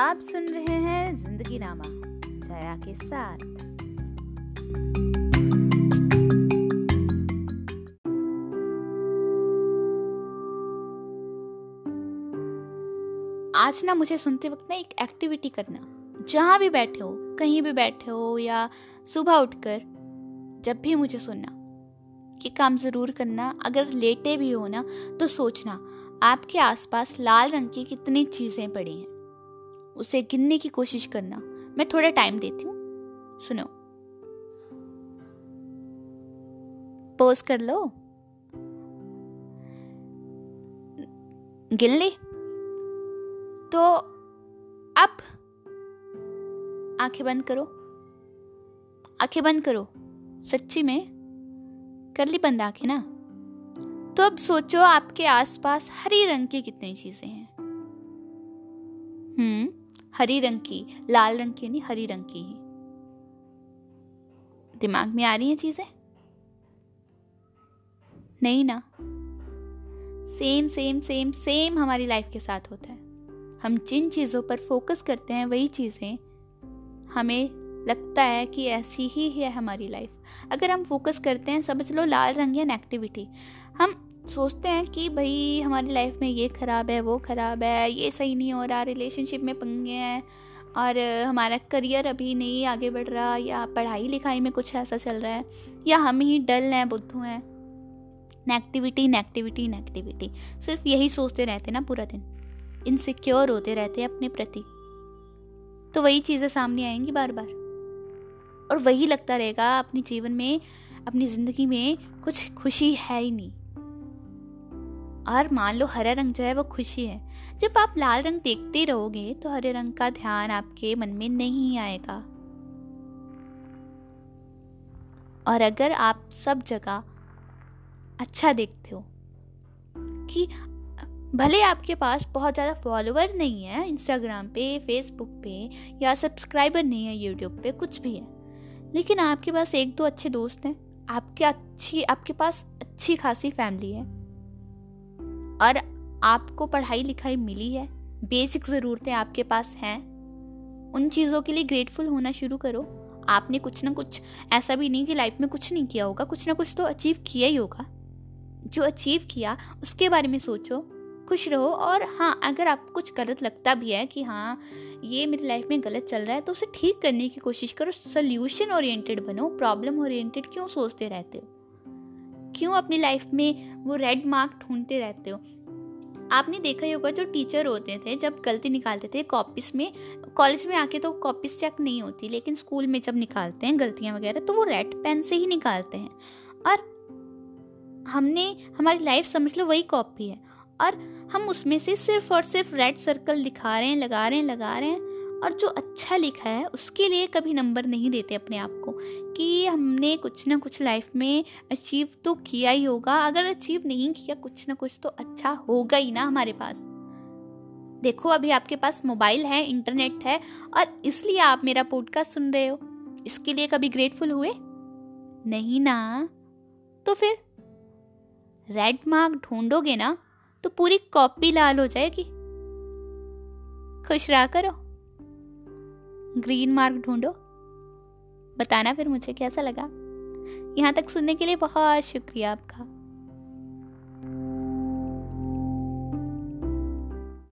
आप सुन रहे हैं ज़िंदगी नामा जया के साथ। आज ना मुझे सुनते वक्त ना एक एक्टिविटी करना। जहाँ भी बैठे हो, कहीं भी बैठे हो या सुबह उठकर जब भी मुझे सुनना, कि काम ज़रूर करना, अगर लेटे भी हो ना तो सोचना, आपके आसपास लाल रंग की कितनी चीज़ें पड़ी हैं। उसे गिनने की कोशिश करना। मैं थोड़ा टाइम देती हूँ। सुनो। पोज कर लो। गिन ली? तो अब आँखें बंद करो। आँखें बंद करो। सच्ची में कर ली बंद आँखें ना? तो अब सोचो आपके आसपास हरी रंग की कितनी चीज़ें हैं। हम्म? हरी रंग की, लाल रंग की नहीं हरी रंग की ही। दिमाग में आ रही हैं चीज़ें? नहीं ना। सेम सेम सेम सेम हमारी लाइफ के साथ होता है। हम जिन चीज़ों पर फोकस करते हैं, वही चीज़ें हमें लगता है कि ऐसी ही है हमारी लाइफ अगर हम फोकस करते हैं, समझ लो लाल रंग या नेगेटिविटी हम सोचते हैं कि भाई हमारी लाइफ में ये ख़राब है, वो ख़राब है, ये सही नहीं हो रहा रिलेशनशिप में पंगे हैं और हमारा करियर अभी नहीं आगे बढ़ रहा या पढ़ाई लिखाई में कुछ ऐसा चल रहा है या हम ही डल हैं, बुद्धू हैं। नेगेटिविटी नेगेटिविटी नेगेटिविटी सिर्फ़ यही सोचते रहते ना पूरा दिन। इनसिक्योर होते रहते हैं अपने प्रति। तो वही चीज़ें सामने आएँगी बार बार और वही लगता रहेगा अपने जीवन में, अपनी ज़िंदगी में कुछ खुशी है ही नहीं। और मान लो हरा रंग जो है वो खुशी है। जब आप लाल रंग देखते रहोगे तो हरे रंग का ध्यान आपके मन में नहीं आएगा। और अगर आप सब जगह अच्छा देखते हो कि भले आपके पास बहुत ज़्यादा फॉलोअर नहीं है इंस्टाग्राम पे फेसबुक पे या सब्सक्राइबर नहीं है यूट्यूब पे कुछ भी है, लेकिन आपके पास एक दो अच्छे दोस्त हैं, आपके अच्छी, आपके पास अच्छी खासी फैमिली है और आपको पढ़ाई लिखाई मिली है, बेसिक ज़रूरतें आपके पास हैं, उन चीज़ों के लिए ग्रेटफुल होना शुरू करो। आपने कुछ ना कुछ ऐसा भी नहीं कि लाइफ में कुछ नहीं किया होगा, कुछ ना कुछ तो अचीव किया ही होगा। जो अचीव किया, उसके बारे में सोचो, खुश रहो और हाँ अगर आपको कुछ गलत लगता भी है कि हाँ ये मेरी लाइफ में गलत चल रहा है तो उसे ठीक करने की कोशिश करो सोल्यूशन ओरिएंटेड बनो प्रॉब्लम ओरिएंटेड क्यों सोचते रहते हो? क्यों अपनी लाइफ में वो रेड मार्क ढूंढते रहते हो? आपने देखा ही होगा, जो टीचर होते थे, जब गलती निकालते थे कॉपीज में कॉलेज में आके तो कॉपीज चेक नहीं होती, लेकिन स्कूल में जब निकालते हैं गलतियाँ वगैरह तो वो रेड पेन से ही निकालते हैं। और हमने, हमारी लाइफ समझ लो वही कॉपी है। और हम उसमें से सिर्फ़ और सिर्फ़ रेड सर्कल दिखा रहे हैं, लगा रहे हैं, लगा रहे हैं। और जो अच्छा लिखा है, उसके लिए कभी नंबर नहीं देते अपने आप को कि हमने कुछ ना कुछ लाइफ में अचीव तो किया ही होगा। अगर अचीव नहीं किया कुछ ना कुछ तो अच्छा होगा ही ना हमारे पास। देखो, अभी आपके पास मोबाइल है, इंटरनेट है और इसलिए आप मेरा पॉडकास्ट सुन रहे हो। इसके लिए कभी ग्रेटफुल हुए? नहीं ना। तो फिर रेड मार्क ढूंढोगे ना तो पूरी कॉपी लाल हो जाएगी। खुश रहा करो। ग्रीन मार्क ढूंढो। बताना फिर मुझे कैसा लगा। यहाँ तक सुनने के लिए बहुत शुक्रिया आपका।